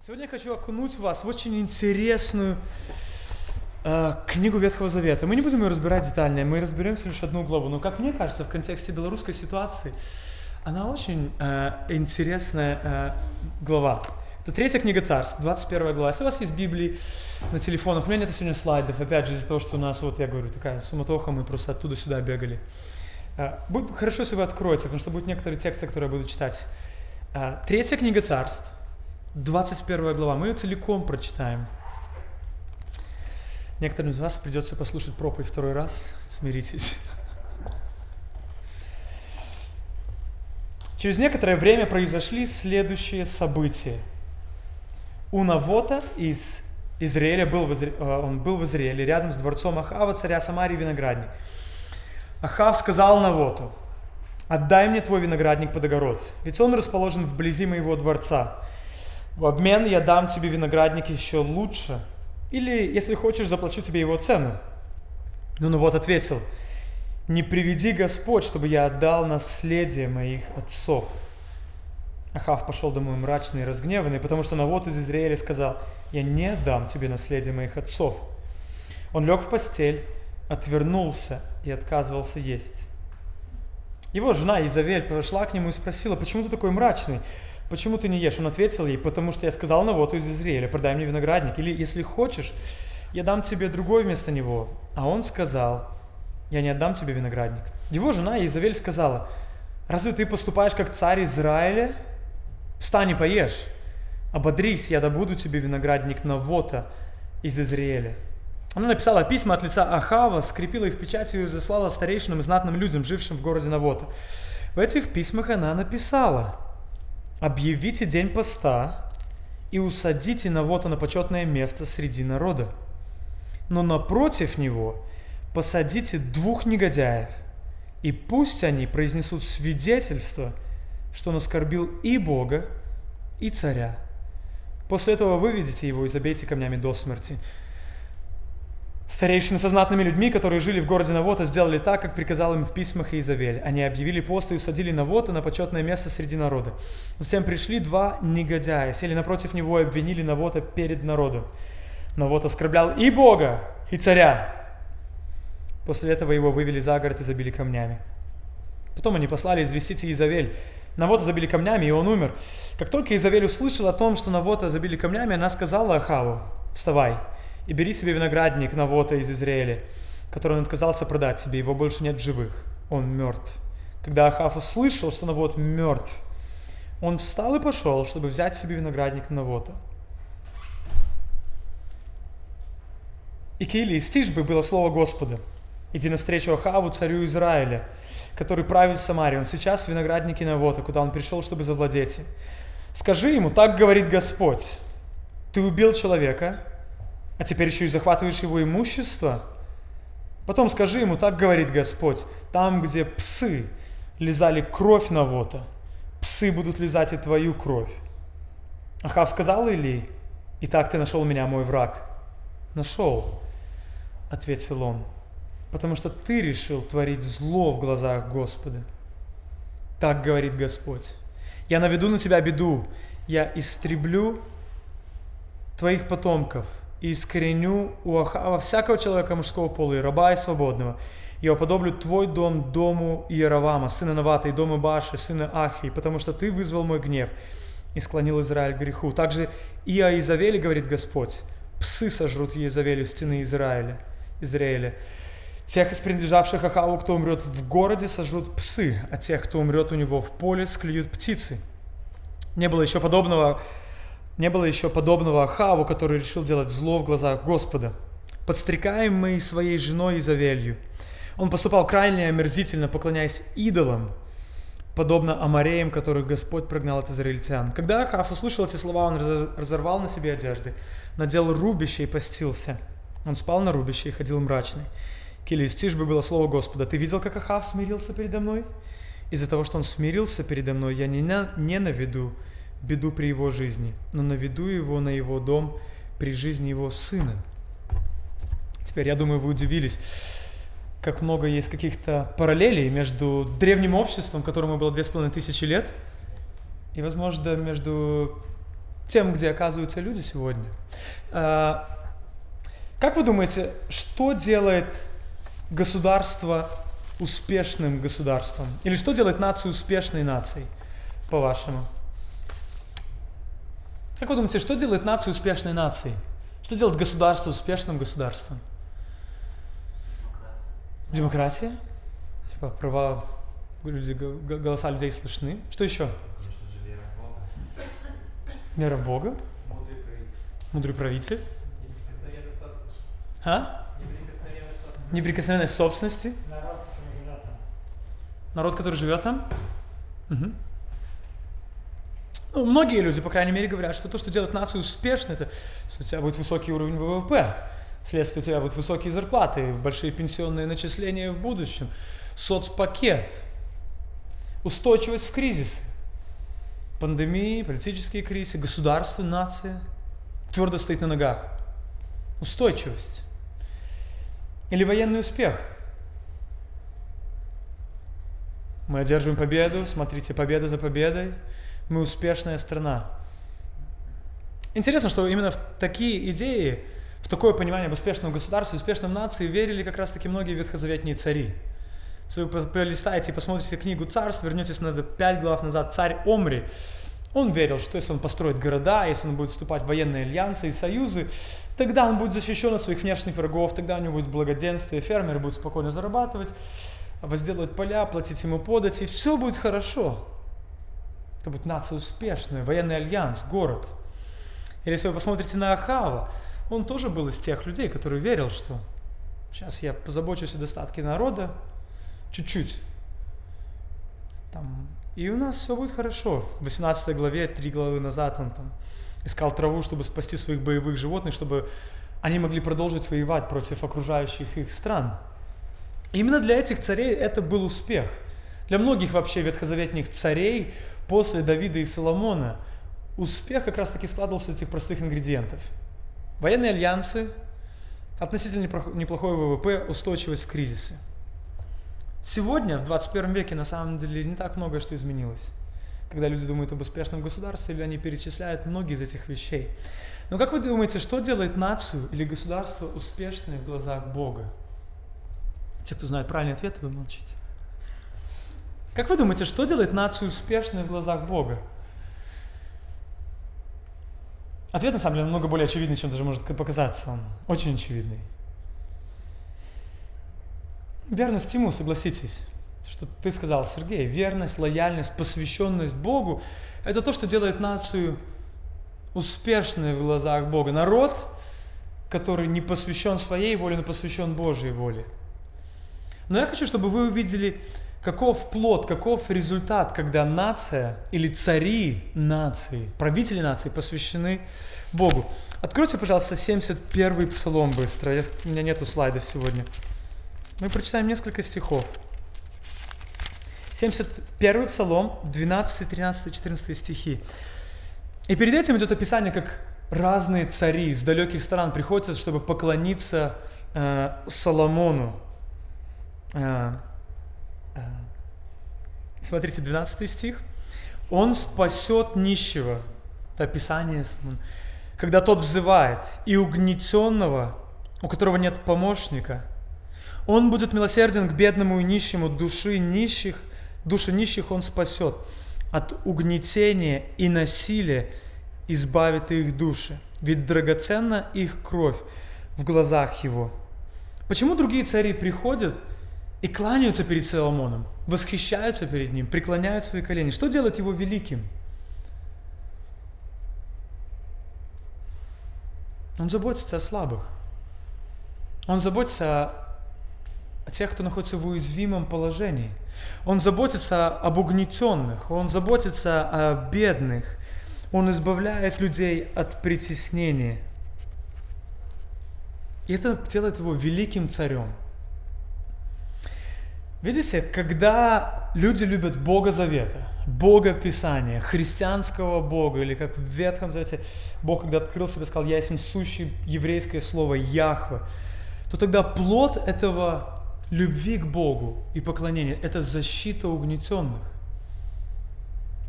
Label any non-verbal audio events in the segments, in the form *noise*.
Сегодня я хочу окунуть вас в очень интересную э, книгу Ветхого Завета. Мы не будем ее разбирать детально, мы разберем всего лишь одну главу. Но, как мне кажется, в контексте белорусской ситуации, она очень э, интересная э, глава. Это третья книга Царств, 21 глава. Если у вас есть Библии на телефонах, у меня нет сегодня слайдов, опять же, из-за того, что у нас, вот я говорю, такая суматоха, мы просто оттуда сюда бегали. Э, будет хорошо, если вы откроете, потому что будут некоторые тексты, которые я буду читать. Э, третья книга Царств, 21 глава. Мы ее целиком прочитаем. Некоторым из вас придется послушать проповедь второй раз. Смиритесь. Через некоторое время произошли следующие события. У Навота из Израиля был в Изра... Э, он был в Израиле, рядом с дворцом Ахава, царя Самарии, виноградник. Ахав сказал Навоту, «Отдай мне твой виноградник под огород, ведь он расположен вблизи моего дворца. В обмен я дам тебе виноградник еще лучше, или, если хочешь, заплачу тебе его цену». Ну, ну вот ответил, «Не приведи Господь, чтобы я отдал наследие моих отцов». Ахав пошел домой мрачный и разгневанный, потому что Навод из Израиля сказал, «Я не дам тебе наследие моих отцов». Он лег в постель, отвернулся и отказывался есть. Его жена Изавель пошла к нему и спросила, «Почему ты такой мрачный? Почему ты не ешь?» Он ответил ей, «Потому что я сказал Навоту из Израиля, продай мне виноградник, или, если хочешь, я дам тебе другой вместо него». А он сказал, «Я не отдам тебе виноградник». Его жена Изавель сказала, «Разве ты поступаешь как царь Израиля?» Встань и поешь. Ободрись, я добуду тебе виноградник Навота из Израиля. Она написала письма от лица Ахава, скрепила их печатью и заслала старейшинам и знатным людям, жившим в городе Навота. В этих письмах она написала «Объявите день поста и усадите на почетное место среди народа. Но напротив него посадите двух негодяев, и пусть они произнесут свидетельство – что он оскорбил и Бога, и царя. После этого выведите его и забейте камнями до смерти. Старейшины со знатными людьми, которые жили в городе Навота, сделали так, как приказал им в письмах Изавель. Они объявили пост и усадили Навота на почетное место среди народа. Затем пришли два негодяя, сели напротив него и обвинили Навота перед народом. Навот оскорблял и Бога, и царя. После этого его вывели за город и забили камнями. Потом они послали известить Изавель, Навота забили камнями, и он умер. Как только Изавель услышал о том, что Навота забили камнями, она сказала Ахаву, вставай и бери себе виноградник Навота из Израиля, который он отказался продать себе, его больше нет живых, он мертв. Когда Ахав услышал, что Навот мертв, он встал и пошел, чтобы взять себе виноградник Навота. И Кили из Тишбы было слово Господа. Иди навстречу Ахаву, царю Израиля, который правит Самарией. Он сейчас в винограднике Навота, куда он пришел, чтобы завладеть. Скажи ему, так говорит Господь, ты убил человека, а теперь еще и захватываешь его имущество? Потом скажи ему, так говорит Господь, там, где псы лизали кровь Навота, псы будут лизать и твою кровь. Ахав сказал Или, и так ты нашел меня, мой враг. Нашел, ответил он потому что ты решил творить зло в глазах Господа. Так говорит Господь. Я наведу на тебя беду, я истреблю твоих потомков и искореню у Ахава всякого человека мужского пола, и раба, и свободного. Я уподоблю твой дом дому Иеравама, сына Навата, и дому Баши, сына Ахи, потому что ты вызвал мой гнев и склонил Израиль к греху. Также и о Изавеле, говорит Господь, псы сожрут Иезавелю стены Израиля. Израиля. Тех из принадлежавших Ахаву, кто умрет в городе, сожрут псы, а тех, кто умрет у него в поле, склюют птицы. Не было еще подобного, не было еще подобного Ахаву, который решил делать зло в глазах Господа, подстрекаемый своей женой Изавелью. Он поступал крайне омерзительно, поклоняясь идолам, подобно Амареям, которых Господь прогнал от израильтян. Когда Ахав услышал эти слова, он разорвал на себе одежды, надел рубище и постился. Он спал на рубище и ходил мрачный. Келистиш бы было слово Господа. Ты видел, как Ахав смирился передо мной? Из-за того, что он смирился передо мной, я не, на, не наведу беду при его жизни, но наведу его на его дом при жизни его сына. Теперь, я думаю, вы удивились, как много есть каких-то параллелей между древним обществом, которому было две с половиной тысячи лет, и, возможно, между тем, где оказываются люди сегодня. А, как вы думаете, что делает государство успешным государством? Или что делает нацию успешной нацией, по-вашему? Как вы думаете, что делает нацию успешной нацией? Что делает государство успешным государством? Демократия. Типа права люди, голоса людей слышны. Что еще? Вера в Бога. Мудрый правитель. А? Неприкосновенность собственности. Народ, который живет там. Угу. Ну, многие люди, по крайней мере, говорят, что то, что делает нацию успешной, это что у тебя будет высокий уровень ВВП, следствие у тебя будут высокие зарплаты, большие пенсионные начисления в будущем, соцпакет, устойчивость в кризисы, пандемии, политические кризисы, государство, нация твердо стоит на ногах, устойчивость. Или военный успех. Мы одерживаем победу, смотрите, победа за победой – мы успешная страна. Интересно, что именно в такие идеи, в такое понимание об успешном государстве, успешном нации верили как раз-таки многие ветхозаветные цари. Если вы пролистаете и посмотрите книгу «Царств», вернетесь на пять глав назад, царь Омри, он верил, что если он построит города, если он будет вступать в военные альянсы и союзы, тогда он будет защищен от своих внешних врагов, тогда у него будет благоденствие, фермеры будут спокойно зарабатывать, возделывать поля, платить ему подать, и все будет хорошо. Это будет нация успешная, военный альянс, город. Или если вы посмотрите на Ахава, он тоже был из тех людей, который верил, что сейчас я позабочусь о достатке народа, чуть-чуть. Там, и у нас все будет хорошо. В 18 главе, три главы назад, он там искал траву, чтобы спасти своих боевых животных, чтобы они могли продолжить воевать против окружающих их стран. именно для этих царей это был успех. Для многих вообще ветхозаветных царей после Давида и Соломона успех как раз таки складывался из этих простых ингредиентов. Военные альянсы, относительно неплохой ВВП, устойчивость в кризисы. Сегодня, в 21 веке, на самом деле не так многое что изменилось. Когда люди думают об успешном государстве, или они перечисляют многие из этих вещей. Но как вы думаете, что делает нацию или государство успешной в глазах Бога? Те, кто знает правильный ответ, вы молчите. Как вы думаете, что делает нацию успешной в глазах Бога? Ответ на самом деле намного более очевидный, чем даже может показаться. Он очень очевидный. Верность ему, согласитесь, что ты сказал, Сергей, верность, лояльность, посвященность Богу – это то, что делает нацию успешной в глазах Бога. Народ, который не посвящен своей воле, но посвящен Божьей воле. Но я хочу, чтобы вы увидели Каков плод, каков результат, когда нация или цари нации, правители нации посвящены Богу? Откройте, пожалуйста, 71-й псалом быстро. Я, у меня нету слайдов сегодня. Мы прочитаем несколько стихов. 71 псалом, 12, 13, 14 стихи. И перед этим идет описание, как разные цари из далеких стран приходят, чтобы поклониться э, Соломону. Э, Смотрите, 12 стих. Он спасет нищего. Это описание. Когда тот взывает, и угнетенного, у которого нет помощника. Он будет милосерден к бедному и нищему, души нищих, души нищих он спасет. От угнетения и насилия избавит их души. Ведь драгоценна их кровь в глазах его. Почему другие цари приходят – и кланяются перед Соломоном, восхищаются перед ним, преклоняют свои колени. Что делает его великим? Он заботится о слабых. Он заботится о тех, кто находится в уязвимом положении. Он заботится об угнетенных, он заботится о бедных, он избавляет людей от притеснения. И это делает его великим царем – Видите, когда люди любят Бога Завета, Бога Писания, христианского Бога, или как в Ветхом Завете Бог, когда открыл себя, сказал, я есть сущий еврейское слово Яхва, то тогда плод этого любви к Богу и поклонения – это защита угнетенных.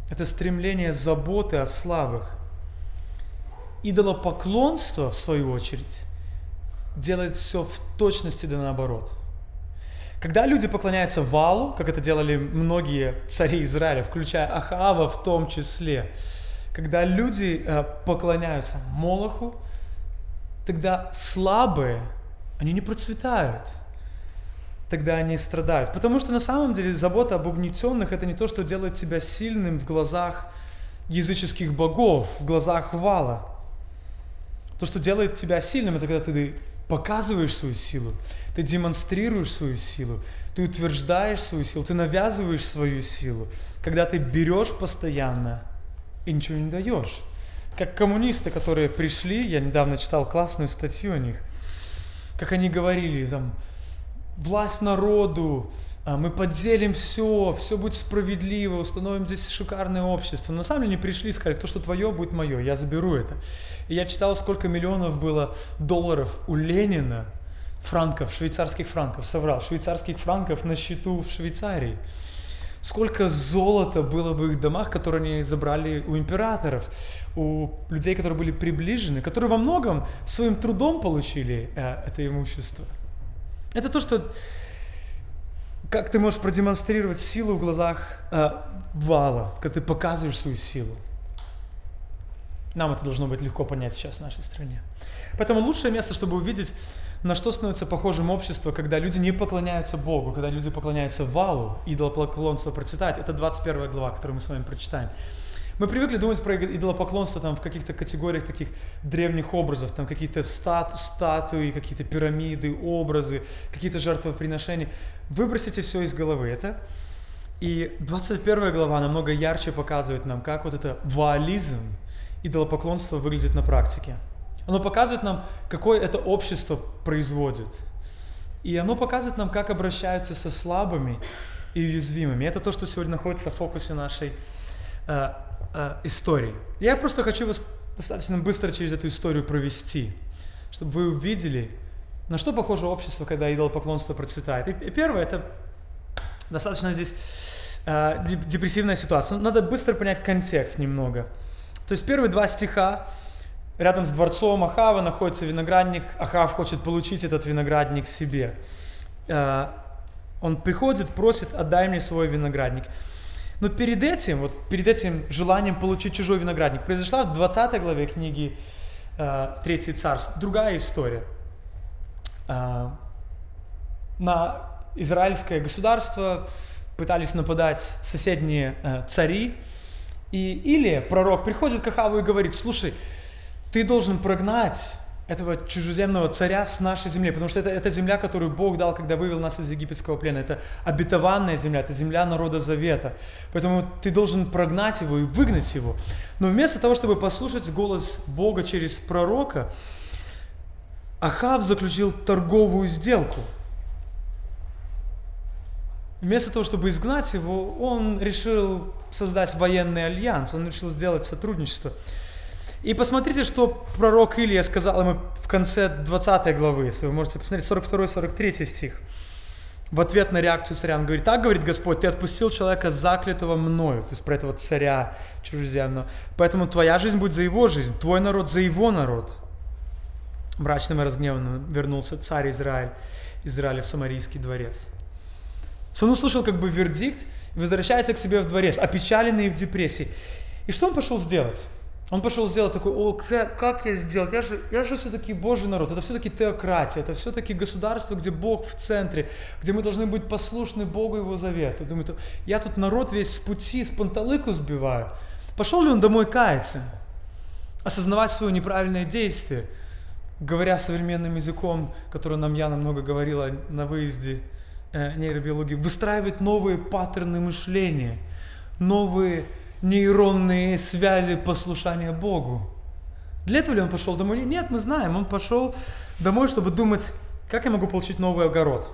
Это стремление заботы о слабых. идолопоклонство, в свою очередь, делает все в точности да наоборот. Когда люди поклоняются Валу, как это делали многие цари Израиля, включая Ахава в том числе, когда люди э, поклоняются Молоху, тогда слабые, они не процветают. Тогда они страдают. Потому что на самом деле забота об угнетенных это не то, что делает тебя сильным в глазах языческих богов, в глазах Вала. То, что делает тебя сильным, это когда ты показываешь свою силу, ты демонстрируешь свою силу, ты утверждаешь свою силу, ты навязываешь свою силу, когда ты берешь постоянно и ничего не даешь. Как коммунисты, которые пришли, я недавно читал классную статью о них, как они говорили, там, власть народу, мы поделим все, все будет справедливо, установим здесь шикарное общество. На самом деле они пришли сказали, то, что твое, будет мое, я заберу это. И я читал, сколько миллионов было долларов у Ленина, франков, швейцарских франков, соврал, швейцарских франков на счету в Швейцарии. Сколько золота было в их домах, которые они забрали у императоров, у людей, которые были приближены, которые во многом своим трудом получили э, это имущество. Это то, что как ты можешь продемонстрировать силу в глазах э, вала, когда ты показываешь свою силу. Нам это должно быть легко понять сейчас в нашей стране. Поэтому лучшее место, чтобы увидеть, на что становится похожим общество, когда люди не поклоняются Богу, когда люди поклоняются валу, идолопоклонство процветает. Это 21 глава, которую мы с вами прочитаем. Мы привыкли думать про идолопоклонство там, в каких-то категориях таких древних образов, там какие-то стат, статуи, какие-то пирамиды, образы, какие-то жертвоприношения. Выбросите все из головы это. И 21 глава намного ярче показывает нам, как вот это вуализм, идолопоклонство выглядит на практике. Оно показывает нам, какое это общество производит. И оно показывает нам, как обращаются со слабыми и уязвимыми. Это то, что сегодня находится в фокусе нашей э, э, истории. Я просто хочу вас достаточно быстро через эту историю провести, чтобы вы увидели, на что похоже общество, когда идолопоклонство процветает. И, и первое, это достаточно здесь э, депрессивная ситуация. Надо быстро понять контекст немного. То есть первые два стиха, рядом с дворцом Ахава находится виноградник, Ахав хочет получить этот виноградник себе. Э, он приходит, просит, отдай мне свой виноградник. Но перед этим, вот перед этим желанием получить чужой виноградник, произошла в 20 главе книги э, Третий царств другая история. Э, на израильское государство пытались нападать соседние э, цари. И или пророк приходит к Ахаву и говорит, слушай, ты должен прогнать этого чужеземного царя с нашей земли, потому что это, это земля, которую Бог дал, когда вывел нас из египетского плена. Это обетованная земля, это земля народа завета. Поэтому ты должен прогнать его и выгнать его. Но вместо того, чтобы послушать голос Бога через пророка, Ахав заключил торговую сделку. Вместо того, чтобы изгнать его, он решил создать военный альянс, он решил сделать сотрудничество. И посмотрите, что пророк Илия сказал ему в конце 20 главы, если вы можете посмотреть, 42-43 стих. В ответ на реакцию царя он говорит, так говорит Господь, ты отпустил человека заклятого мною, то есть про этого царя чужеземного, поэтому твоя жизнь будет за его жизнь, твой народ за его народ. Мрачным и разгневанным вернулся царь Израиль, Израиля в Самарийский дворец. Он услышал как бы вердикт, возвращается к себе в дворец, опечаленный и в депрессии. И что он пошел сделать? Он пошел сделать такой, о, как я сделал? Я же, я же все-таки Божий народ, это все-таки теократия, это все-таки государство, где Бог в центре, где мы должны быть послушны Богу и Его завету. Думаю, я тут народ весь с пути, с панталыку сбиваю. Пошел ли он домой каяться? Осознавать свое неправильное действие, говоря современным языком, который нам Яна много говорила на выезде э, нейробиологии, выстраивать новые паттерны мышления, новые нейронные связи послушания Богу. Для этого ли он пошел домой? Нет, мы знаем, он пошел домой, чтобы думать, как я могу получить новый огород?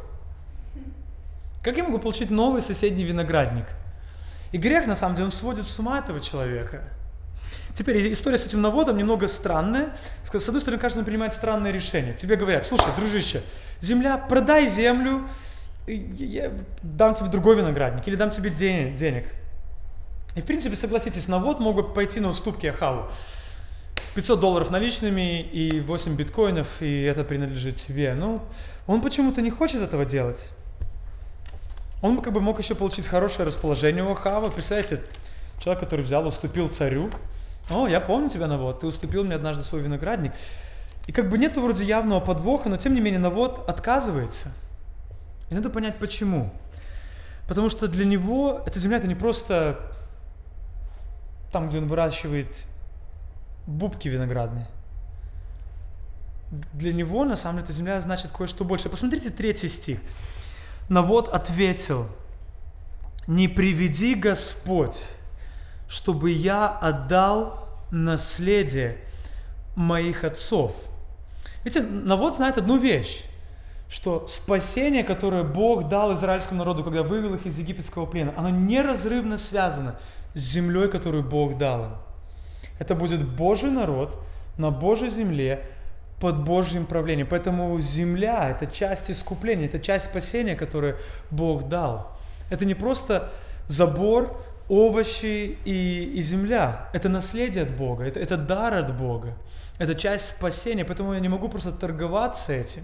Как я могу получить новый соседний виноградник? И грех, на самом деле, он сводит с ума этого человека. Теперь история с этим наводом немного странная. С одной стороны, каждый принимает странное решение. Тебе говорят, слушай, дружище, земля, продай землю, я дам тебе другой виноградник или дам тебе денег. И в принципе, согласитесь, навод мог бы пойти на уступки Ахаву. 500 долларов наличными и 8 биткоинов, и это принадлежит тебе. Но он почему-то не хочет этого делать. Он как бы мог еще получить хорошее расположение у Ахава. Представляете, человек, который взял, уступил царю. О, я помню тебя, Навод, ты уступил мне однажды свой виноградник. И как бы нету вроде явного подвоха, но тем не менее Навод отказывается. И надо понять, почему. Потому что для него эта земля это не просто там, где он выращивает бубки виноградные. Для него, на самом деле, эта земля значит кое-что больше. Посмотрите третий стих. Навод ответил, не приведи Господь, чтобы я отдал наследие моих отцов. Видите, Навод знает одну вещь, что спасение, которое Бог дал израильскому народу, когда вывел их из египетского плена, оно неразрывно связано с землей, которую Бог дал им. Это будет Божий народ на Божьей земле, под Божьим правлением. Поэтому земля – это часть искупления, это часть спасения, которое Бог дал. Это не просто забор, овощи и, и земля. Это наследие от Бога, это, это дар от Бога. Это часть спасения, поэтому я не могу просто торговаться этим.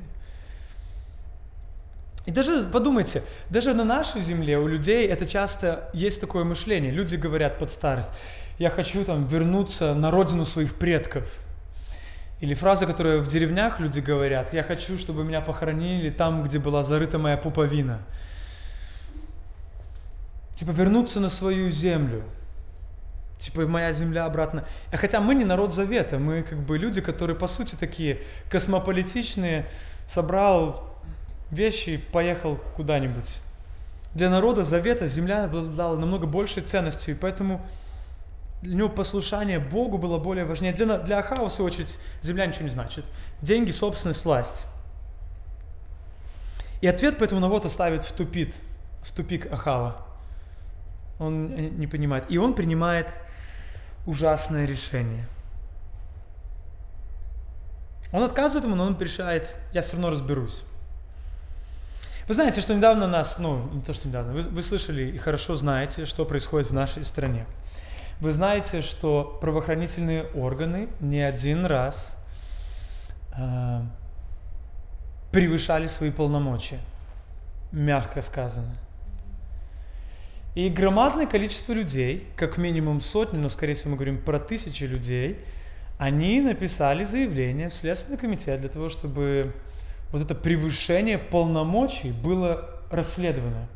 И даже подумайте, даже на нашей земле у людей это часто есть такое мышление. Люди говорят под старость, я хочу там вернуться на родину своих предков – или фраза, которую в деревнях люди говорят, я хочу, чтобы меня похоронили там, где была зарыта моя пуповина. Типа вернуться на свою землю. Типа моя земля обратно. А хотя мы не народ завета, мы как бы люди, которые по сути такие космополитичные, собрал вещи и поехал куда-нибудь. Для народа завета земля обладала намного большей ценностью, и поэтому для него послушание Богу было более важнее. Для, для Ахава, в свою очередь, земля ничего не значит. Деньги, собственность, власть. И ответ поэтому Навота ставит в тупик, в тупик Ахава. Он не понимает. И он принимает ужасное решение. Он отказывает ему, но он решает, я все равно разберусь. Вы знаете, что недавно нас, ну, не то, что недавно, вы, вы слышали и хорошо знаете, что происходит в нашей стране. Вы знаете, что правоохранительные органы не один раз э, превышали свои полномочия, мягко сказано. И громадное количество людей, как минимум сотни, но скорее всего мы говорим про тысячи людей, они написали заявление в Следственный комитет для того, чтобы вот это превышение полномочий было расследовано.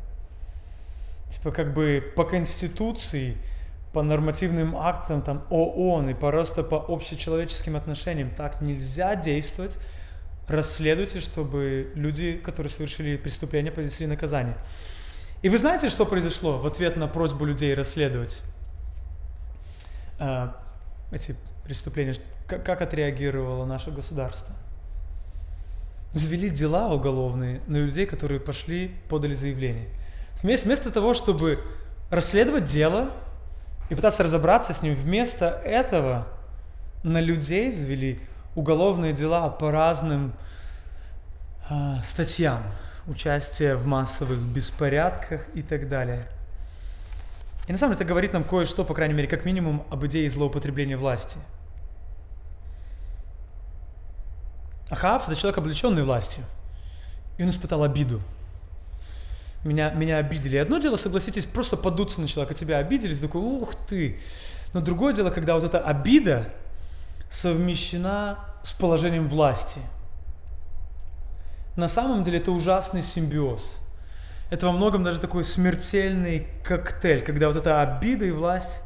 Типа как бы по Конституции по нормативным актам там, ООН и просто по общечеловеческим отношениям. Так нельзя действовать. Расследуйте, чтобы люди, которые совершили преступление, понесли наказание. И вы знаете, что произошло в ответ на просьбу людей расследовать э, эти преступления? Как, как отреагировало наше государство? Завели дела уголовные на людей, которые пошли, подали заявление. Вместо того, чтобы расследовать дело, и пытаться разобраться с ним. Вместо этого на людей завели уголовные дела по разным э, статьям. Участие в массовых беспорядках и так далее. И на самом деле это говорит нам кое-что, по крайней мере, как минимум, об идее злоупотребления власти. Ахав – это человек, облеченный властью. И он испытал обиду – меня, меня обидели. Одно дело, согласитесь, просто подуться на человека, тебя обидели, ты такой, ух ты. Но другое дело, когда вот эта обида совмещена с положением власти. На самом деле это ужасный симбиоз. Это во многом даже такой смертельный коктейль, когда вот эта обида и власть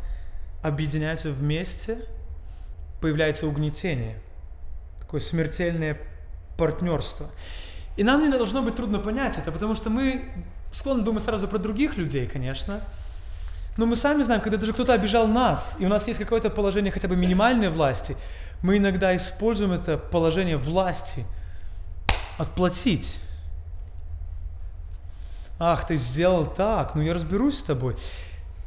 объединяются вместе, появляется угнетение. Такое смертельное партнерство. И нам не должно быть трудно понять это, потому что мы склонны думать сразу про других людей, конечно. Но мы сами знаем, когда даже кто-то обижал нас, и у нас есть какое-то положение хотя бы минимальной власти, мы иногда используем это положение власти отплатить. Ах, ты сделал так, ну я разберусь с тобой.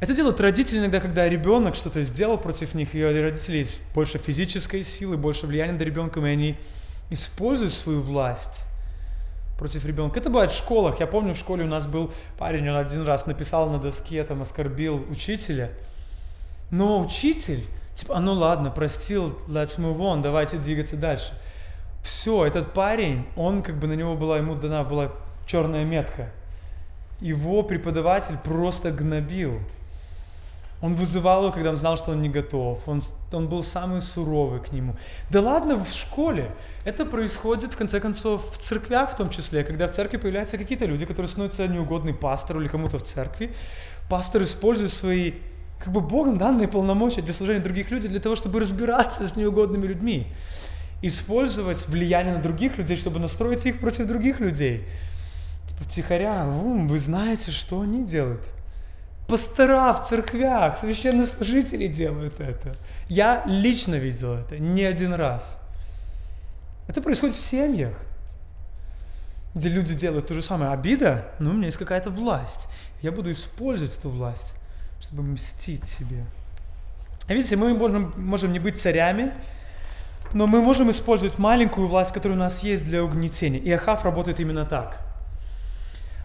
Это делают родители иногда, когда ребенок что-то сделал против них, и родителей есть больше физической силы, больше влияния на ребенка, и они используют свою власть против ребенка. Это бывает в школах. Я помню, в школе у нас был парень, он один раз написал на доске, там, оскорбил учителя. Но учитель Типа, а ну ладно, простил, let's move on, давайте двигаться дальше. Все, этот парень, он как бы на него была, ему дана была черная метка. Его преподаватель просто гнобил. Он вызывал его, когда он знал, что он не готов. Он, он был самый суровый к нему. Да ладно, в школе. Это происходит, в конце концов, в церквях в том числе, когда в церкви появляются какие-то люди, которые становятся неугодны пастору или кому-то в церкви. Пастор использует свои, как бы Богом данные полномочия для служения других людей, для того, чтобы разбираться с неугодными людьми. Использовать влияние на других людей, чтобы настроить их против других людей. Типа, тихоря, вы знаете, что они делают пастора в церквях, священнослужители делают это. Я лично видел это не один раз. Это происходит в семьях, где люди делают то же самое. Обида, ну, у меня есть какая-то власть. Я буду использовать эту власть, чтобы мстить себе. А видите, мы можем, можем не быть царями, но мы можем использовать маленькую власть, которая у нас есть для угнетения. И Ахав работает именно так.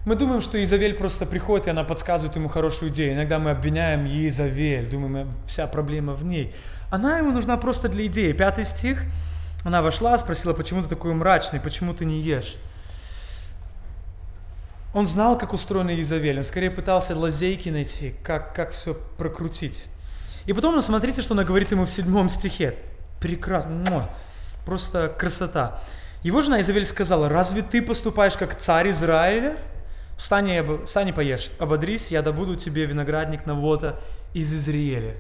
Мы думаем, что Изавель просто приходит, и она подсказывает ему хорошую идею. Иногда мы обвиняем Изавель, думаем, вся проблема в ней. Она ему нужна просто для идеи. Пятый стих. Она вошла, спросила, почему ты такой мрачный, почему ты не ешь? Он знал, как устроена Изавель. Он скорее пытался лазейки найти, как, как все прокрутить. И потом, ну, смотрите, что она говорит ему в седьмом стихе. Прекрасно. Просто красота. Его жена Изавель сказала, разве ты поступаешь как царь Израиля? Встань и, встань и поешь, ободрись, я добуду тебе виноградник Навота из Израиля.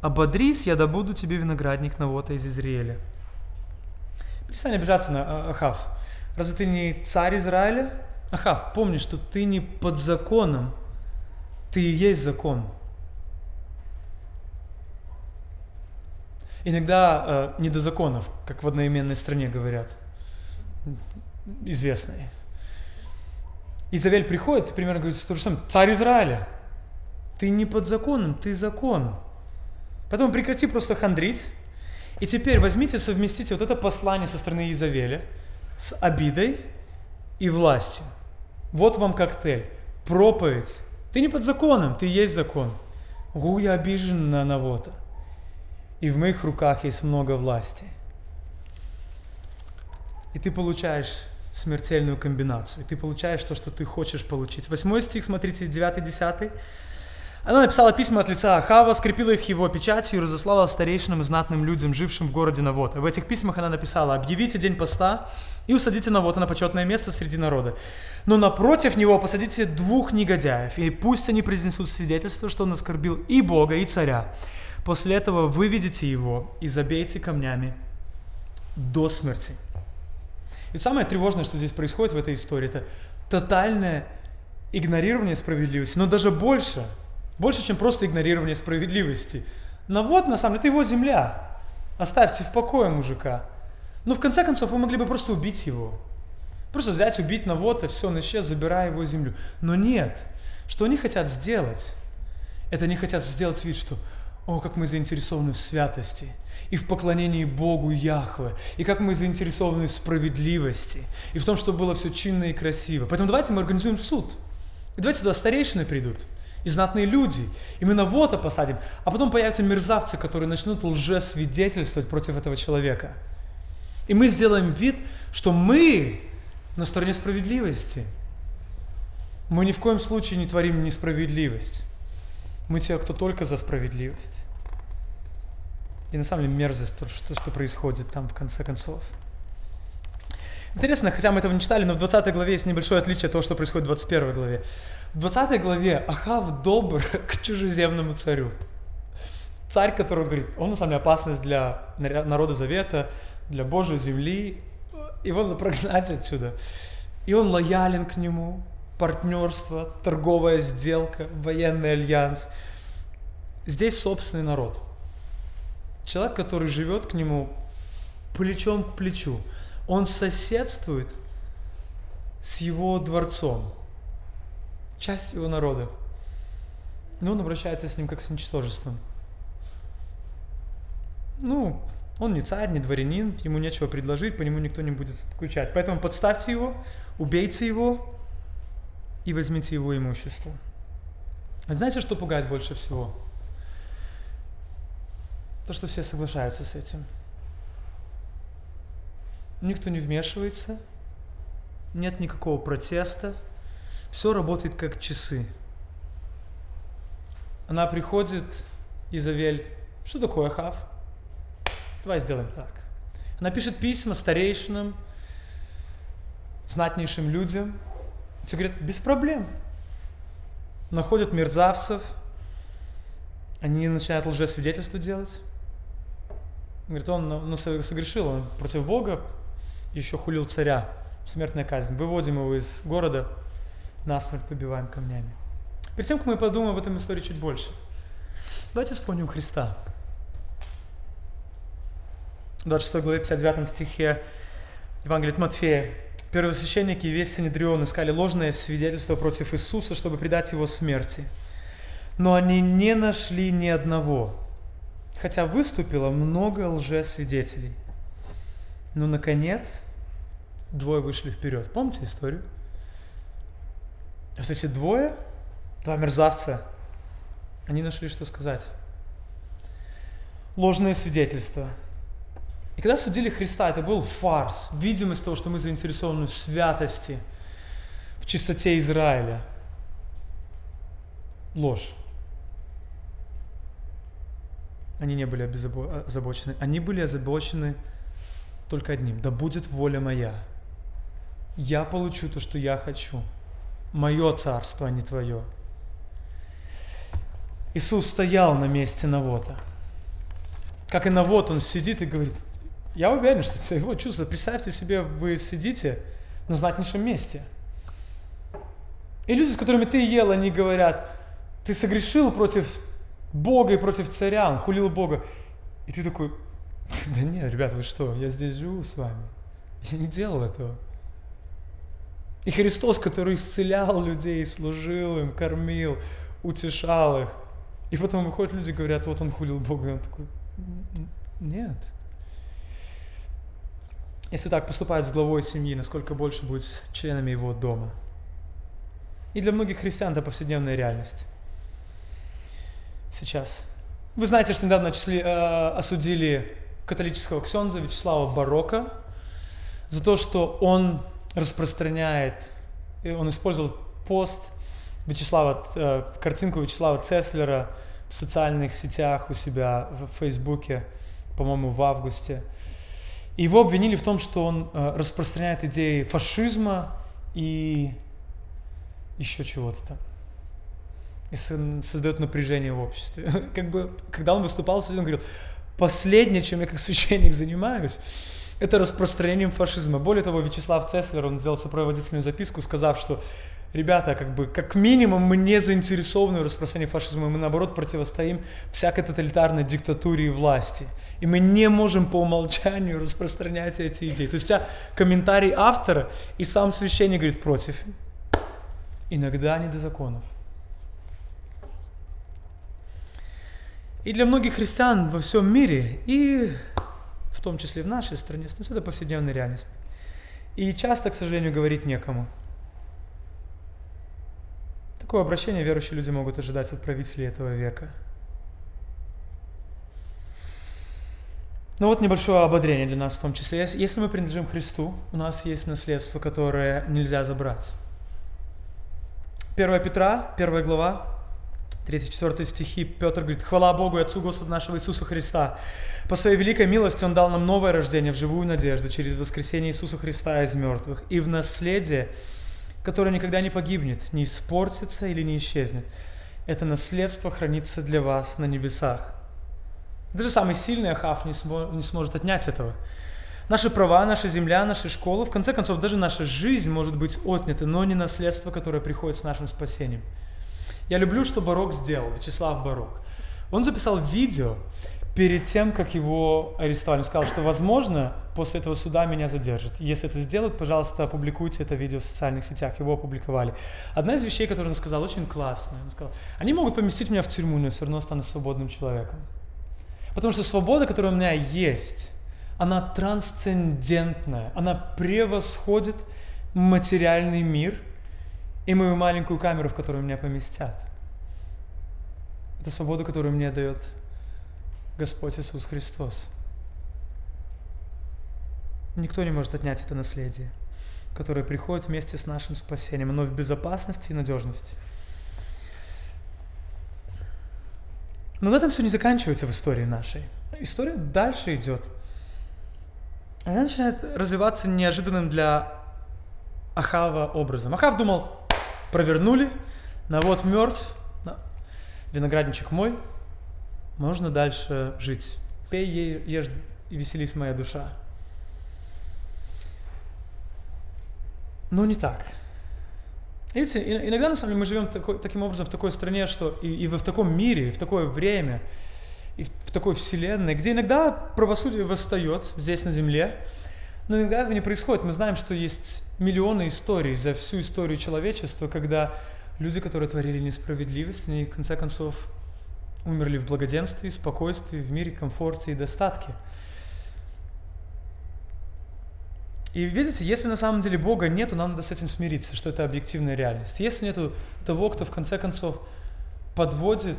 Ободрись, я добуду тебе виноградник Навота из Израиля. Перестань обижаться на а, Ахав. Разве ты не царь Израиля? Ахав, помни, что ты не под законом, ты и есть закон. Иногда э, не до законов, как в одноименной стране говорят, известной. Изавель приходит примерно говорит то же самое. Царь Израиля, ты не под законом, ты закон. Поэтому прекрати просто хандрить. И теперь возьмите, совместите вот это послание со стороны Изавеля с обидой и властью. Вот вам коктейль. Проповедь. Ты не под законом, ты есть закон. Гу, я обижен на Навота. И в моих руках есть много власти. И ты получаешь смертельную комбинацию. И ты получаешь то, что ты хочешь получить. Восьмой стих, смотрите, 9-10. Она написала письма от лица Ахава, скрепила их его печатью и разослала старейшинам и знатным людям, жившим в городе Навота. В этих письмах она написала, объявите день поста и усадите Навота на почетное место среди народа. Но напротив него посадите двух негодяев, и пусть они произнесут свидетельство, что он оскорбил и Бога, и царя. После этого выведите его и забейте камнями до смерти. И самое тревожное, что здесь происходит в этой истории, это тотальное игнорирование справедливости, но даже больше, больше, чем просто игнорирование справедливости. Но вот, на самом деле, это его земля. Оставьте в покое мужика. Но в конце концов вы могли бы просто убить его. Просто взять, убить на вот и все, он исчез, забирая его землю. Но нет. Что они хотят сделать? Это они хотят сделать вид, что о, как мы заинтересованы в святости и в поклонении Богу Яхве, и как мы заинтересованы в справедливости, и в том, чтобы было все чинно и красиво. Поэтому давайте мы организуем суд. И давайте туда старейшины придут, и знатные люди, и мы на вота посадим, а потом появятся мерзавцы, которые начнут лжесвидетельствовать против этого человека. И мы сделаем вид, что мы на стороне справедливости. Мы ни в коем случае не творим несправедливость. Мы те, кто только за справедливость. И на самом деле мерзость, то, что, что происходит там в конце концов. Интересно, хотя мы этого не читали, но в 20 главе есть небольшое отличие от того, что происходит в 21 главе. В 20 главе Ахав добр *laughs* к чужеземному царю. Царь, который говорит, он на самом деле опасность для народа Завета, для Божьей земли, его надо прогнать отсюда. И он лоялен к нему, партнерство, торговая сделка, военный альянс. Здесь собственный народ. Человек, который живет к нему плечом к плечу. Он соседствует с его дворцом. Часть его народа. Но он обращается с ним как с ничтожеством. Ну, он не царь, не дворянин, ему нечего предложить, по нему никто не будет скучать. Поэтому подставьте его, убейте его, и возьмите его имущество. А знаете, что пугает больше всего? То, что все соглашаются с этим. Никто не вмешивается, нет никакого протеста, все работает как часы. Она приходит, Изавель, что такое Хав? Давай сделаем так. Она пишет письма старейшинам, знатнейшим людям. Все говорят, без проблем. Находят мерзавцев, они начинают лжесвидетельство делать. Говорит, он ну, согрешил, он против Бога, еще хулил царя. Смертная казнь. Выводим его из города, насмерть побиваем камнями. Перед тем, как мы подумаем об этом истории чуть больше, давайте вспомним Христа. В 26 главе 59 стихе Евангелия от Матфея. Первосвященники и весь Санедрион искали ложное свидетельство против Иисуса, чтобы предать его смерти. Но они не нашли ни одного, хотя выступило много лжесвидетелей. Но, наконец, двое вышли вперед. Помните историю? Вот эти двое, два мерзавца, они нашли, что сказать. Ложное свидетельство. И когда судили Христа, это был фарс, видимость того, что мы заинтересованы в святости, в чистоте Израиля. Ложь. Они не были озабочены. Они были озабочены только одним. Да будет воля моя. Я получу то, что я хочу. Мое царство, а не твое. Иисус стоял на месте Навота. Как и Навот, он сидит и говорит, я уверен, что это его чувство. Представьте себе, вы сидите на знатнейшем месте. И люди, с которыми ты ел, они говорят, ты согрешил против Бога и против царя, он хулил Бога. И ты такой, да нет, ребята, вы что, я здесь живу с вами. Я не делал этого. И Христос, который исцелял людей, служил им, кормил, утешал их. И потом выходят люди и говорят, вот он хулил Бога. И он такой, нет. Если так поступает с главой семьи, насколько больше будет с членами его дома. И для многих христиан это повседневная реальность. Сейчас. Вы знаете, что недавно числи, э, осудили католического ксенза Вячеслава Барока за то, что он распространяет, он использовал пост Вячеслава, э, картинку Вячеслава Цеслера в социальных сетях у себя в Фейсбуке, по-моему, в августе. И его обвинили в том, что он э, распространяет идеи фашизма и еще чего-то там. И создает напряжение в обществе. *laughs* Как бы, когда он выступал, он говорил, последнее, чем я как священник занимаюсь, это распространением фашизма. Более того, Вячеслав Цеслер, он сделал сопроводительную записку, сказав, что ребята, как бы, как минимум, мы не заинтересованы в распространении фашизма, мы, наоборот, противостоим всякой тоталитарной диктатуре и власти. И мы не можем по умолчанию распространять эти идеи. То есть, у тебя комментарий автора, и сам священник говорит против. Иногда не до законов. И для многих христиан во всем мире, и в том числе в нашей стране, это повседневная реальность. И часто, к сожалению, говорить некому. Такое обращение верующие люди могут ожидать от правителей этого века. Ну вот небольшое ободрение для нас в том числе. Если мы принадлежим Христу, у нас есть наследство, которое нельзя забрать. 1 Петра, 1 глава, 34 стихи Петр говорит, «Хвала Богу и Отцу Господа нашего Иисуса Христа! По своей великой милости Он дал нам новое рождение в живую надежду через воскресение Иисуса Христа из мертвых и в наследие, которое никогда не погибнет, не испортится или не исчезнет. Это наследство хранится для вас на небесах». Даже самый сильный Ахав не, смо- не сможет отнять этого. Наши права, наша земля, наши школы, в конце концов, даже наша жизнь может быть отнята, но не наследство, которое приходит с нашим спасением – я люблю, что Барок сделал, Вячеслав Барок. Он записал видео перед тем, как его арестовали. Он сказал, что, возможно, после этого суда меня задержат. Если это сделают, пожалуйста, опубликуйте это видео в социальных сетях. Его опубликовали. Одна из вещей, которую он сказал, очень классная. Он сказал, они могут поместить меня в тюрьму, но я все равно стану свободным человеком. Потому что свобода, которая у меня есть, она трансцендентная, она превосходит материальный мир – и мою маленькую камеру, в которую меня поместят. Это свобода, которую мне дает Господь Иисус Христос. Никто не может отнять это наследие, которое приходит вместе с нашим спасением. Оно в безопасности и надежности. Но на этом все не заканчивается в истории нашей. История дальше идет. Она начинает развиваться неожиданным для Ахава образом. Ахав думал, провернули, навод мертв, виноградничек мой, можно дальше жить. Пей, ешь и веселись моя душа. Но не так. Видите, иногда на самом деле мы живем такой, таким образом в такой стране, что и, и в таком мире, и в такое время, и в, такой вселенной, где иногда правосудие восстает здесь на земле, но иногда этого не происходит. Мы знаем, что есть миллионы историй за всю историю человечества, когда люди, которые творили несправедливость, они в конце концов умерли в благоденствии, спокойствии, в мире, комфорте и достатке. И видите, если на самом деле Бога нет, то нам надо с этим смириться, что это объективная реальность. Если нету того, кто в конце концов подводит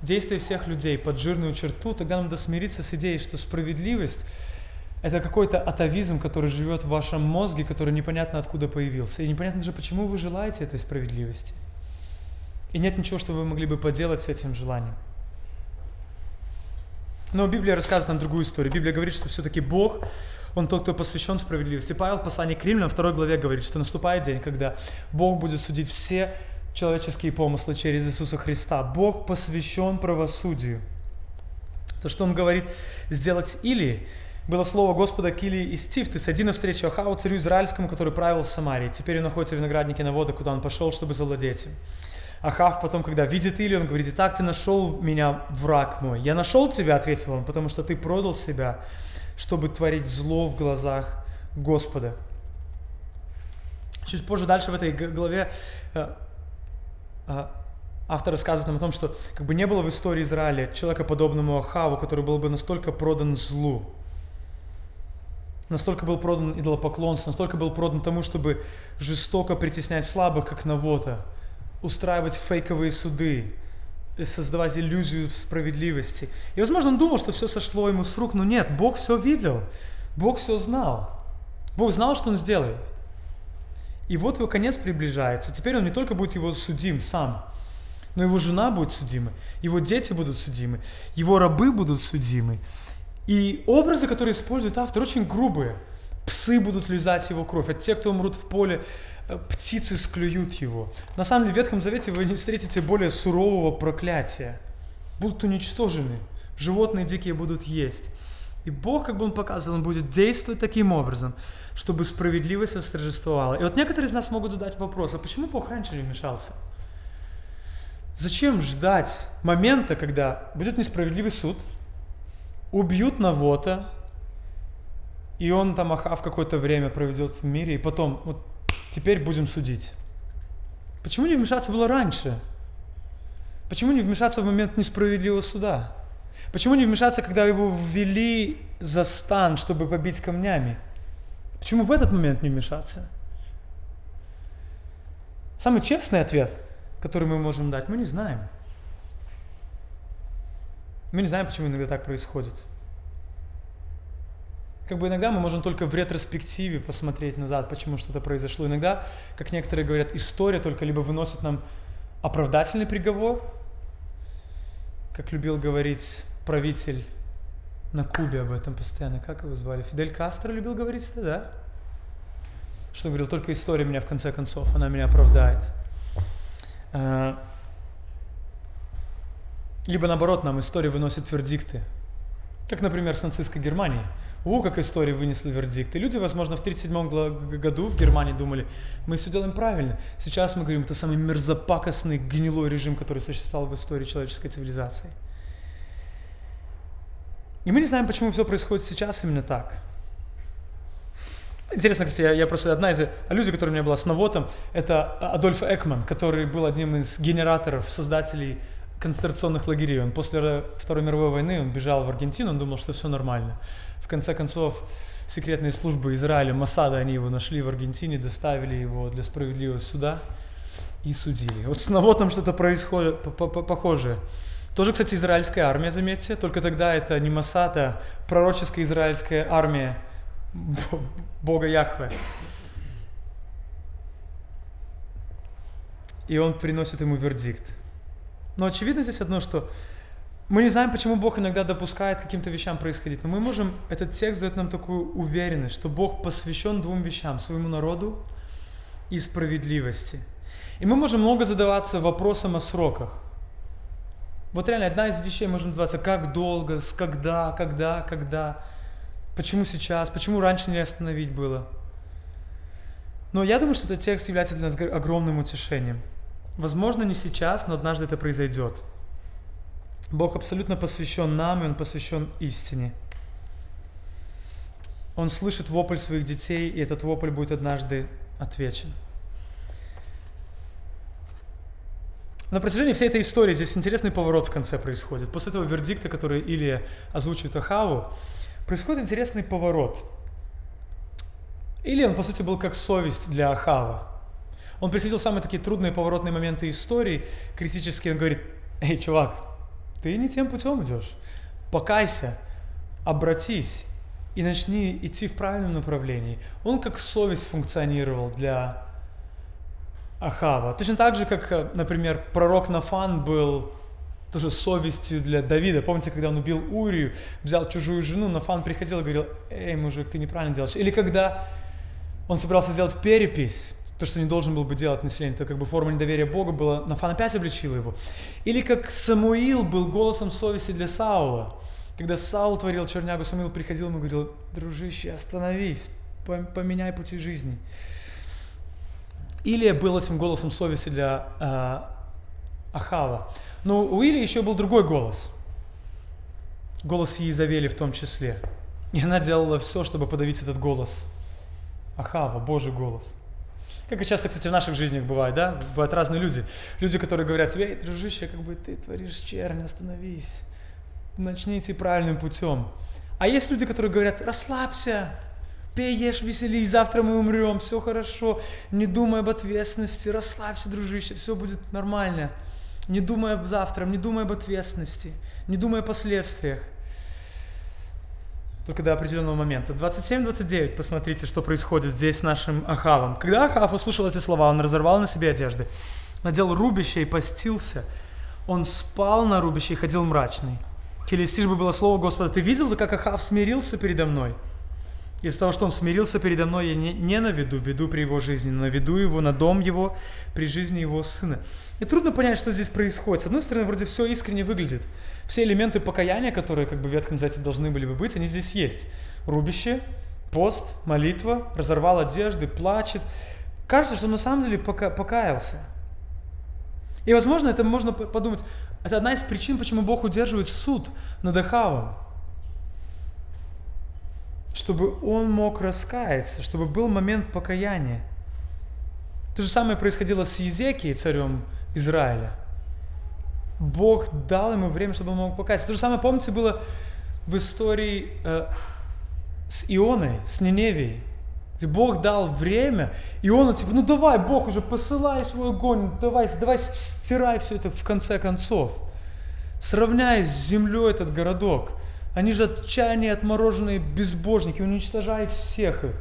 действия всех людей под жирную черту, тогда нам надо смириться с идеей, что справедливость – это какой-то атовизм, который живет в вашем мозге, который непонятно откуда появился. И непонятно же, почему вы желаете этой справедливости. И нет ничего, что вы могли бы поделать с этим желанием. Но Библия рассказывает нам другую историю. Библия говорит, что все-таки Бог, Он тот, кто посвящен справедливости. Павел в послании к Римлянам, второй главе говорит, что наступает день, когда Бог будет судить все человеческие помыслы через Иисуса Христа. Бог посвящен правосудию. То, что Он говорит сделать или было слово Господа к Илии из Тифты, сойди навстречу Ахаву, царю израильскому, который правил в Самарии. Теперь он находится в винограднике на воды, куда он пошел, чтобы завладеть им. Ахав потом, когда видит Илью, он говорит, итак, ты нашел меня, враг мой. Я нашел тебя, ответил он, потому что ты продал себя, чтобы творить зло в глазах Господа. Чуть позже дальше в этой главе э, э, автор рассказывает нам о том, что как бы не было в истории Израиля человека подобному Ахаву, который был бы настолько продан злу, настолько был продан идолопоклонству, настолько был продан тому, чтобы жестоко притеснять слабых, как Навота – устраивать фейковые суды, создавать иллюзию справедливости. И, возможно, он думал, что все сошло ему с рук, но нет, Бог все видел, Бог все знал. Бог знал, что он сделает. И вот его конец приближается. Теперь он не только будет его судим сам, но его жена будет судима, его дети будут судимы, его рабы будут судимы. И образы, которые использует автор, очень грубые. Псы будут лизать его кровь, а те, кто умрут в поле, Э, птицы склюют его. На самом деле в Ветхом Завете вы не встретите более сурового проклятия. Будут уничтожены, животные дикие будут есть. И Бог, как бы он показывал, он будет действовать таким образом, чтобы справедливость восторжествовала. И вот некоторые из нас могут задать вопрос, а почему Бог раньше не вмешался? Зачем ждать момента, когда будет несправедливый суд, убьют Навота, и он там Ахав какое-то время проведет в мире, и потом, вот теперь будем судить. Почему не вмешаться было раньше? Почему не вмешаться в момент несправедливого суда? Почему не вмешаться, когда его ввели за стан, чтобы побить камнями? Почему в этот момент не вмешаться? Самый честный ответ, который мы можем дать, мы не знаем. Мы не знаем, почему иногда так происходит как бы иногда мы можем только в ретроспективе посмотреть назад, почему что-то произошло. Иногда, как некоторые говорят, история только либо выносит нам оправдательный приговор, как любил говорить правитель на Кубе об этом постоянно, как его звали? Фидель Кастро любил говорить это, да? Что говорил, только история меня в конце концов, она меня оправдает. Либо наоборот, нам история выносит вердикты, как, например, с нацистской Германией. О, как история вынесла вердикт. Люди, возможно, в 1937 году в Германии думали, мы все делаем правильно. Сейчас мы говорим, это самый мерзопакостный, гнилой режим, который существовал в истории человеческой цивилизации. И мы не знаем, почему все происходит сейчас именно так. Интересно, кстати, я, я просто одна из аллюзий, которая у меня была с Навотом, это Адольф Экман, который был одним из генераторов, создателей концентрационных лагерей. Он после Второй мировой войны он бежал в Аргентину, он думал, что все нормально. В конце концов, секретные службы Израиля, Масада, они его нашли в Аргентине, доставили его для справедливого суда и судили. Вот с Навотом что-то происходит похожее. Тоже, кстати, израильская армия, заметьте, только тогда это не Масад, а пророческая израильская армия Бога Яхве. И он приносит ему вердикт. Но очевидно здесь одно, что мы не знаем, почему Бог иногда допускает каким-то вещам происходить, но мы можем, этот текст дает нам такую уверенность, что Бог посвящен двум вещам, своему народу и справедливости. И мы можем много задаваться вопросом о сроках. Вот реально одна из вещей можем задаваться, как долго, с когда, когда, когда, почему сейчас, почему раньше не остановить было. Но я думаю, что этот текст является для нас огромным утешением. Возможно, не сейчас, но однажды это произойдет. Бог абсолютно посвящен нам, и Он посвящен истине. Он слышит вопль своих детей, и этот вопль будет однажды отвечен. На протяжении всей этой истории здесь интересный поворот в конце происходит. После этого вердикта, который Илия озвучивает Ахаву, происходит интересный поворот. Илия, он, по сути, был как совесть для Ахава. Он приходил в самые такие трудные поворотные моменты истории, критически он говорит, эй, чувак, ты не тем путем идешь. Покайся, обратись и начни идти в правильном направлении. Он как совесть функционировал для Ахава. Точно так же, как, например, пророк Нафан был тоже совестью для Давида. Помните, когда он убил Урию, взял чужую жену, Нафан приходил и говорил, эй, мужик, ты неправильно делаешь. Или когда он собирался сделать перепись, то, что не должен был бы делать население, это как бы форма недоверия Бога была, Нафан опять обличил его. Или как Самуил был голосом совести для Саула. Когда Саул творил чернягу, Самуил приходил ему и говорил, дружище, остановись, поменяй пути жизни. Илия был этим голосом совести для э, Ахава. Но у Илии еще был другой голос. Голос Иезавели в том числе. И она делала все, чтобы подавить этот голос. Ахава, Божий голос. Как и часто, кстати, в наших жизнях бывает, да? Бывают разные люди. Люди, которые говорят тебе, эй, дружище, как бы ты творишь чернь, остановись. Начни идти правильным путем. А есть люди, которые говорят, расслабься, пей, ешь, веселись, завтра мы умрем, все хорошо, не думай об ответственности, расслабься, дружище, все будет нормально. Не думай об завтра, не думай об ответственности, не думай о последствиях только до определенного момента. 27-29, посмотрите, что происходит здесь с нашим Ахавом. Когда Ахав услышал эти слова, он разорвал на себе одежды, надел рубище и постился. Он спал на рубище и ходил мрачный. Келестишь бы было слово Господа, ты видел, как Ахав смирился передо мной? Из-за того, что он смирился передо мной, я не, не наведу беду при его жизни, но наведу его на дом его при жизни его сына. И трудно понять, что здесь происходит. С одной стороны, вроде все искренне выглядит. Все элементы покаяния, которые как бы в Ветхом Завете должны были бы быть, они здесь есть. Рубище, пост, молитва, разорвал одежды, плачет. Кажется, что на самом деле пока, покаялся. И, возможно, это можно подумать, это одна из причин, почему Бог удерживает суд над Ахавом чтобы он мог раскаяться, чтобы был момент покаяния. То же самое происходило с Езекией, царем Израиля. Бог дал ему время, чтобы он мог покаяться. То же самое, помните, было в истории э, с Ионой, с Ниневией. Бог дал время, и он типа, ну давай, Бог уже посылай свой огонь, давай, давай стирай все это в конце концов. Сравняй с землей этот городок. Они же отчаянные, отмороженные безбожники, уничтожай всех их.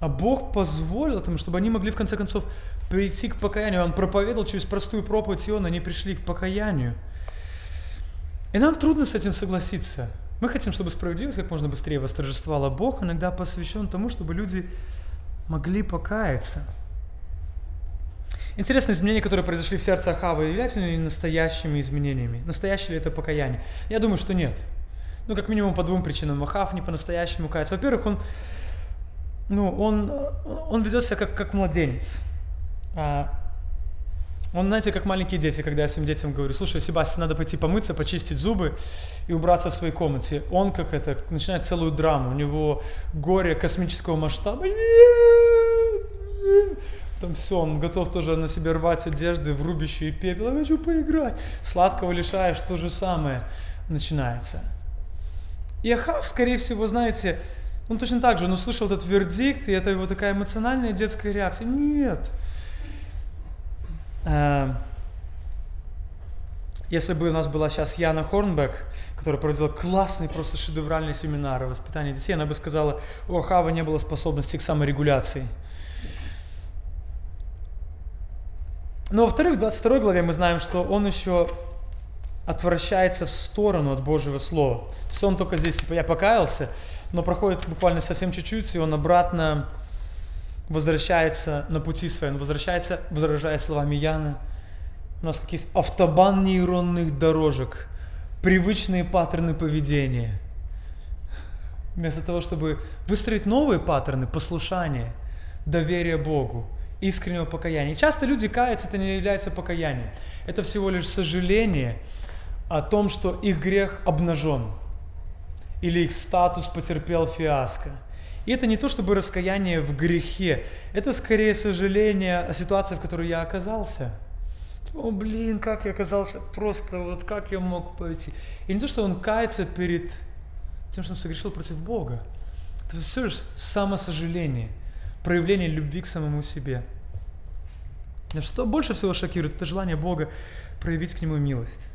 А Бог позволил этому, чтобы они могли в конце концов прийти к покаянию. Он проповедовал через простую проповедь, и он, они пришли к покаянию. И нам трудно с этим согласиться. Мы хотим, чтобы справедливость как можно быстрее восторжествовала. Бог иногда посвящен тому, чтобы люди могли покаяться. Интересные изменения, которые произошли в сердце Ахава, являются ли настоящими изменениями? Настоящее ли это покаяние? Я думаю, что нет. Ну, как минимум по двум причинам. Ахав не по-настоящему кается. Во-первых, он, ну, он, он ведет себя как, как младенец. А, он, знаете, как маленькие дети, когда я своим детям говорю, слушай, Себастьян, надо пойти помыться, почистить зубы и убраться в своей комнате. Он как это, начинает целую драму, у него горе космического масштаба. Там все, он готов тоже на себе рвать одежды в рубище пепел. Я хочу поиграть. Сладкого лишаешь, то же самое начинается. И Ахав, скорее всего, знаете, он точно так же, он услышал этот вердикт, и это его такая эмоциональная детская реакция. Нет. Э, Если бы у нас была сейчас Яна Хорнбек, которая проводила классный, просто шедевральный семинар о воспитании детей, она бы сказала, у Ахава не было способности к саморегуляции. Но во-вторых, в 22 главе мы знаем, что он еще отвращается в сторону от Божьего Слова. То есть он только здесь, типа, я покаялся, но проходит буквально совсем чуть-чуть, и он обратно возвращается на пути своем, возвращается, возражая словами Яна. У нас какие автобан нейронных дорожек, привычные паттерны поведения. Вместо того, чтобы выстроить новые паттерны послушания, доверия Богу, искреннего покаяния. И часто люди каются, это не является покаянием. Это всего лишь сожаление о том, что их грех обнажен, или их статус потерпел фиаско. И это не то чтобы раскаяние в грехе, это скорее сожаление о ситуации, в которой я оказался. О, блин, как я оказался, просто вот как я мог пойти. И не то, что он кается перед тем, что он согрешил против Бога. Это все лишь самосожаление, проявление любви к самому себе. Что больше всего шокирует, это желание Бога проявить к нему милость.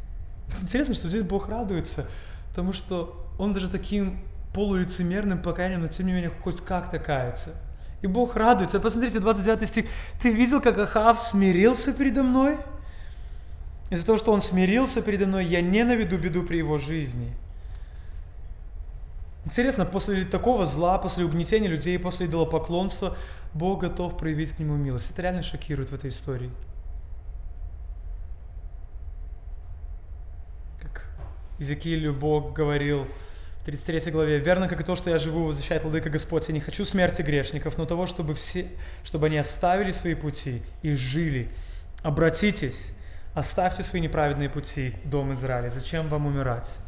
Интересно, что здесь Бог радуется, потому что Он даже таким полулицемерным покаянием, но тем не менее хоть как-то кается. И Бог радуется. Посмотрите, 29 стих. Ты видел, как Ахав смирился передо мной? Из-за того, что он смирился передо мной, я не наведу беду при его жизни. Интересно, после такого зла, после угнетения людей, после идолопоклонства, Бог готов проявить к нему милость. Это реально шокирует в этой истории. Иезекиилю Бог говорил в 33 главе, «Верно, как и то, что я живу, возвещает Владыка Господь, я не хочу смерти грешников, но того, чтобы, все, чтобы они оставили свои пути и жили. Обратитесь, оставьте свои неправедные пути, дом Израиля. Зачем вам умирать?»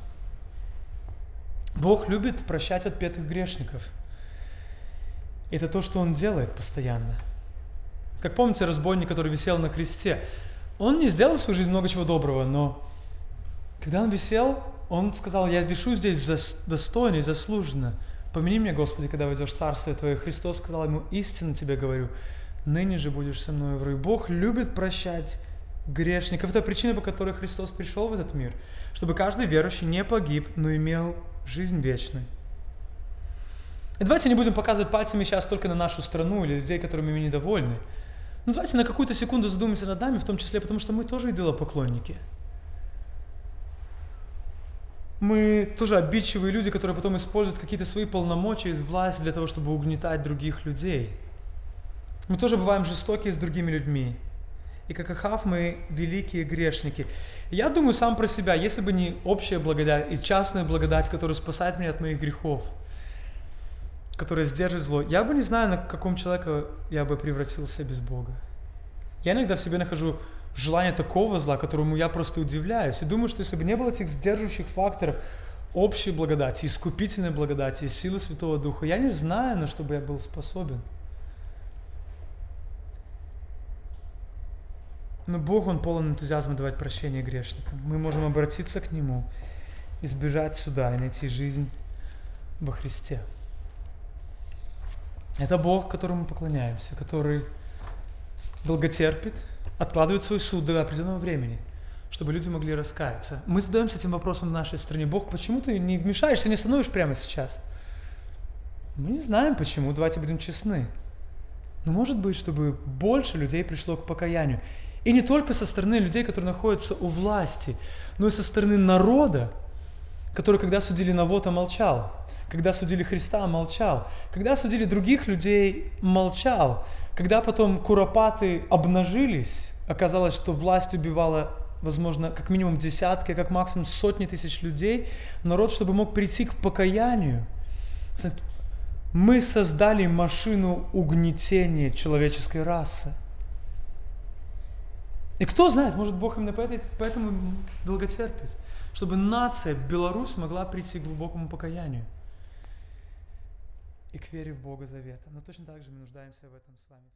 Бог любит прощать отпетых грешников. Это то, что Он делает постоянно. Как помните, разбойник, который висел на кресте, он не сделал в свою жизнь много чего доброго, но когда он висел, он сказал, я вишу здесь достойно и заслуженно. Помяни меня, Господи, когда войдешь в Царствие Твое. Христос сказал ему, истинно тебе говорю, ныне же будешь со мной в раю. Бог любит прощать грешников. Это причина, по которой Христос пришел в этот мир. Чтобы каждый верующий не погиб, но имел жизнь вечную. И давайте не будем показывать пальцами сейчас только на нашу страну или людей, которыми мы недовольны. Но давайте на какую-то секунду задумаемся над нами, в том числе потому, что мы тоже идолопоклонники. поклонники мы тоже обидчивые люди, которые потом используют какие-то свои полномочия и власть для того, чтобы угнетать других людей. Мы тоже бываем жестокие с другими людьми. И как Ахав мы великие грешники. я думаю сам про себя, если бы не общая благодать и частная благодать, которая спасает меня от моих грехов, которая сдерживает зло, я бы не знаю, на каком человека я бы превратился без Бога. Я иногда в себе нахожу желание такого зла, которому я просто удивляюсь. И думаю, что если бы не было этих сдерживающих факторов, общей благодати, искупительной благодати, силы Святого Духа, я не знаю, на что бы я был способен. Но Бог, Он полон энтузиазма давать прощение грешникам. Мы можем обратиться к Нему, избежать сюда и найти жизнь во Христе. Это Бог, которому мы поклоняемся, который долготерпит, откладывают свой суд до определенного времени, чтобы люди могли раскаяться. Мы задаемся этим вопросом в нашей стране. Бог, почему ты не вмешаешься, не остановишь прямо сейчас? Мы не знаем почему, давайте будем честны. Но может быть, чтобы больше людей пришло к покаянию. И не только со стороны людей, которые находятся у власти, но и со стороны народа, который, когда судили Навота, молчал. Когда судили Христа, молчал. Когда судили других людей, молчал. Когда потом куропаты обнажились, оказалось, что власть убивала, возможно, как минимум десятки, а как максимум сотни тысяч людей, народ, чтобы мог прийти к покаянию. Мы создали машину угнетения человеческой расы. И кто знает, может Бог именно поэтому долго терпит, чтобы нация Беларусь могла прийти к глубокому покаянию и к вере в Бога Завета. Но точно так же мы нуждаемся в этом с вами.